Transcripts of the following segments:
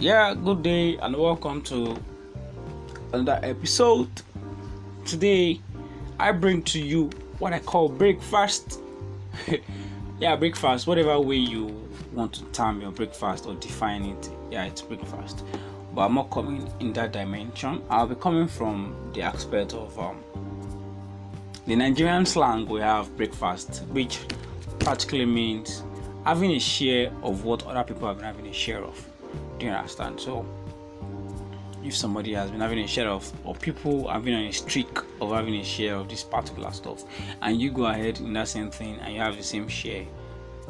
Yeah, good day and welcome to another episode. Today, I bring to you what I call breakfast. yeah, breakfast, whatever way you want to term your breakfast or define it. Yeah, it's breakfast. But I'm not coming in that dimension. I'll be coming from the aspect of um, the Nigerian slang. We have breakfast, which practically means having a share of what other people have been having a share of. Do you understand? So, if somebody has been having a share of, or people have been on a streak of having a share of this particular stuff, and you go ahead in that same thing and you have the same share,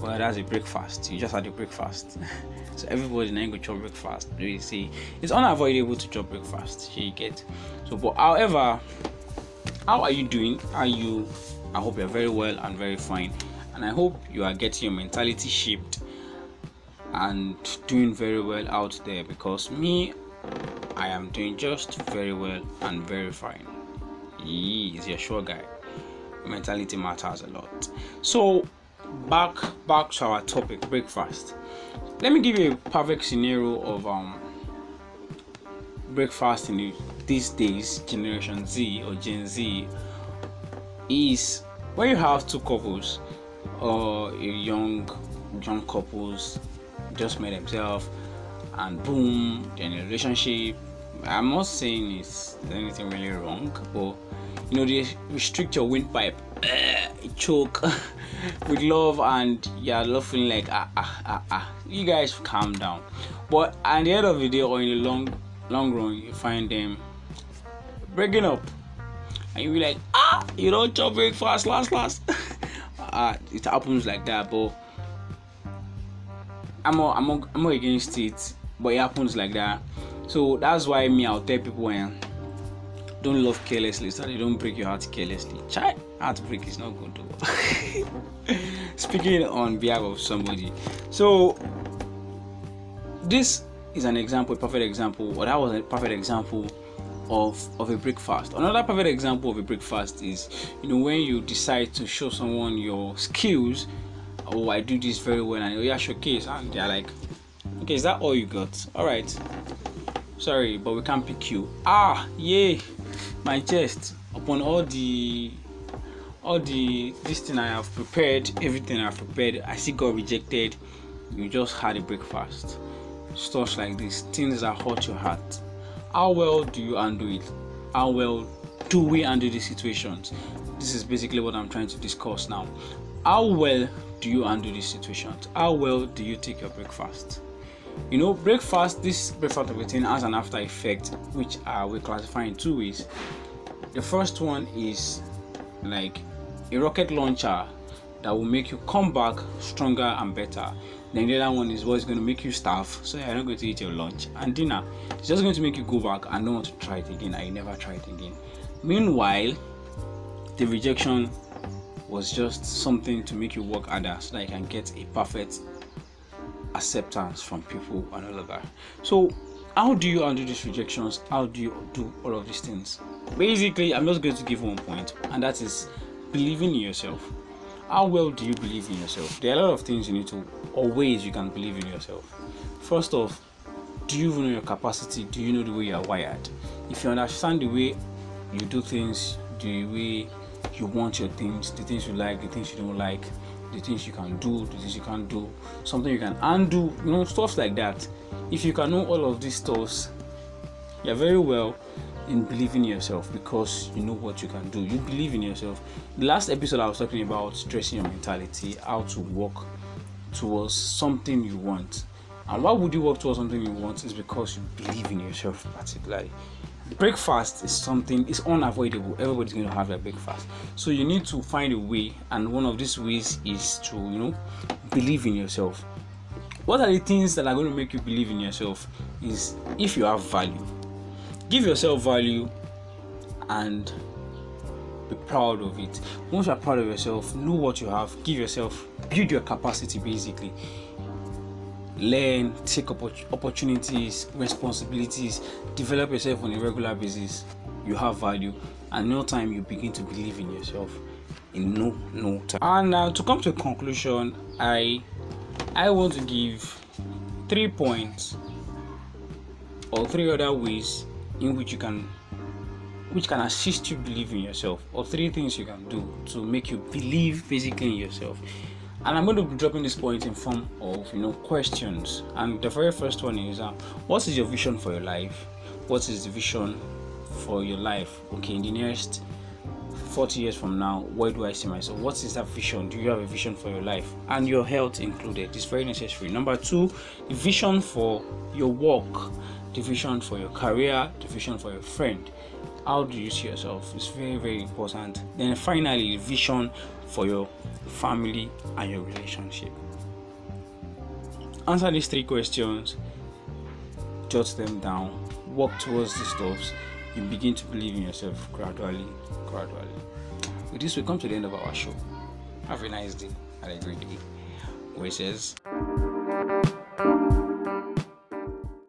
well, that's a breakfast. You just had a breakfast. so everybody now go chop breakfast. You see, it's unavoidable to chop breakfast. You get. So, but however, how are you doing? Are you? I hope you're very well and very fine, and I hope you are getting your mentality shaped and doing very well out there because me I am doing just very well and very fine. He is sure guy. Mentality matters a lot. So back back to our topic, breakfast. Let me give you a perfect scenario of um breakfast in these days, Generation Z or Gen Z is when you have two couples or young young couples just met himself and boom in a relationship. I'm not saying it's anything really wrong but you know they restrict your windpipe choke. With love and you're laughing like ah ah ah ah. You guys calm down. But at the end of the day or in the long long run you find them breaking up. And you be like ah you don't chop breakfast last last. Ah it happens like that but I'm all, I'm all, I'm all against it, but it happens like that. So that's why me I'll tell people when don't love carelessly so they don't break your heart carelessly. Try heartbreak is not good. Speaking on behalf of somebody, so this is an example, a perfect example, or that was a perfect example of of a breakfast. Another perfect example of a breakfast is you know when you decide to show someone your skills oh I do this very well. And oh yeah showcase and they're like okay is that all you got? All right. Sorry but we can't pick you. Ah yay my chest. Upon all the all the this thing I have prepared everything I've prepared I still got rejected. You just had a breakfast. Stuff like this. Things that hurt your heart. How well do you handle it? How well do we handle these situations? This is basically what i'm trying to discuss now. How well do you handle these situations? How well do you take your breakfast? You know, breakfast, this breakfast routine has an after effect, which uh, we classify in two ways. The first one is like a rocket launcher that will make you come back stronger and better. Then the other one is what's going to make you starve, so you're not going to eat your lunch and dinner. It's just going to make you go back and don't want to try it again. I never try it again. Meanwhile, the rejection was just something to make you work harder so that you can get a perfect acceptance from people and all of that. So, how do you undo these rejections? How do you do all of these things? Basically, I'm just going to give one point, and that is believing in yourself. How well do you believe in yourself? There are a lot of things you need to, or ways you can believe in yourself. First off, do you know your capacity? Do you know the way you are wired? If you understand the way you do things, the way you want your things, the things you like, the things you don't like, the things you can do, the things you can't do, something you can undo, you know, stuff like that. If you can know all of these stuffs, you're very well in believing in yourself because you know what you can do. You believe in yourself. The last episode I was talking about stressing your mentality, how to work towards something you want. And why would you work towards something you want? Is because you believe in yourself, particularly breakfast is something it's unavoidable. Everybody's going to have their breakfast. So you need to find a way and one of these ways is to you know believe in yourself. What are the things that are going to make you believe in yourself is if you have value. Give yourself value and be proud of it. Once you're proud of yourself know what you have. Give yourself build your capacity basically learn, take opportunities, responsibilities, develop yourself on a regular basis, you have value, and no time you begin to believe in yourself in no no time. And uh, to come to a conclusion, I I want to give three points or three other ways in which you can which can assist you believe in yourself or three things you can do to make you believe basically in yourself and i'm going to be dropping this point in form of you know questions. And the very first one is uh, what is your vision for your life? What is the vision for your life? Okay in the nearest 40 years from now where do i see myself? What is that vision? Do you have a vision for your life? And your health included. It's very necessary. Number two the vision for your work the vision for your career the vision for your friend. How do you see yourself? It's very very important. Then finally the vision for your family and your relationship. Answer these three questions jot them down work towards these stuffs. You begin to believe in yourself gradually gradually. With this we come to the end of our show. Have a nice day and a great day. Says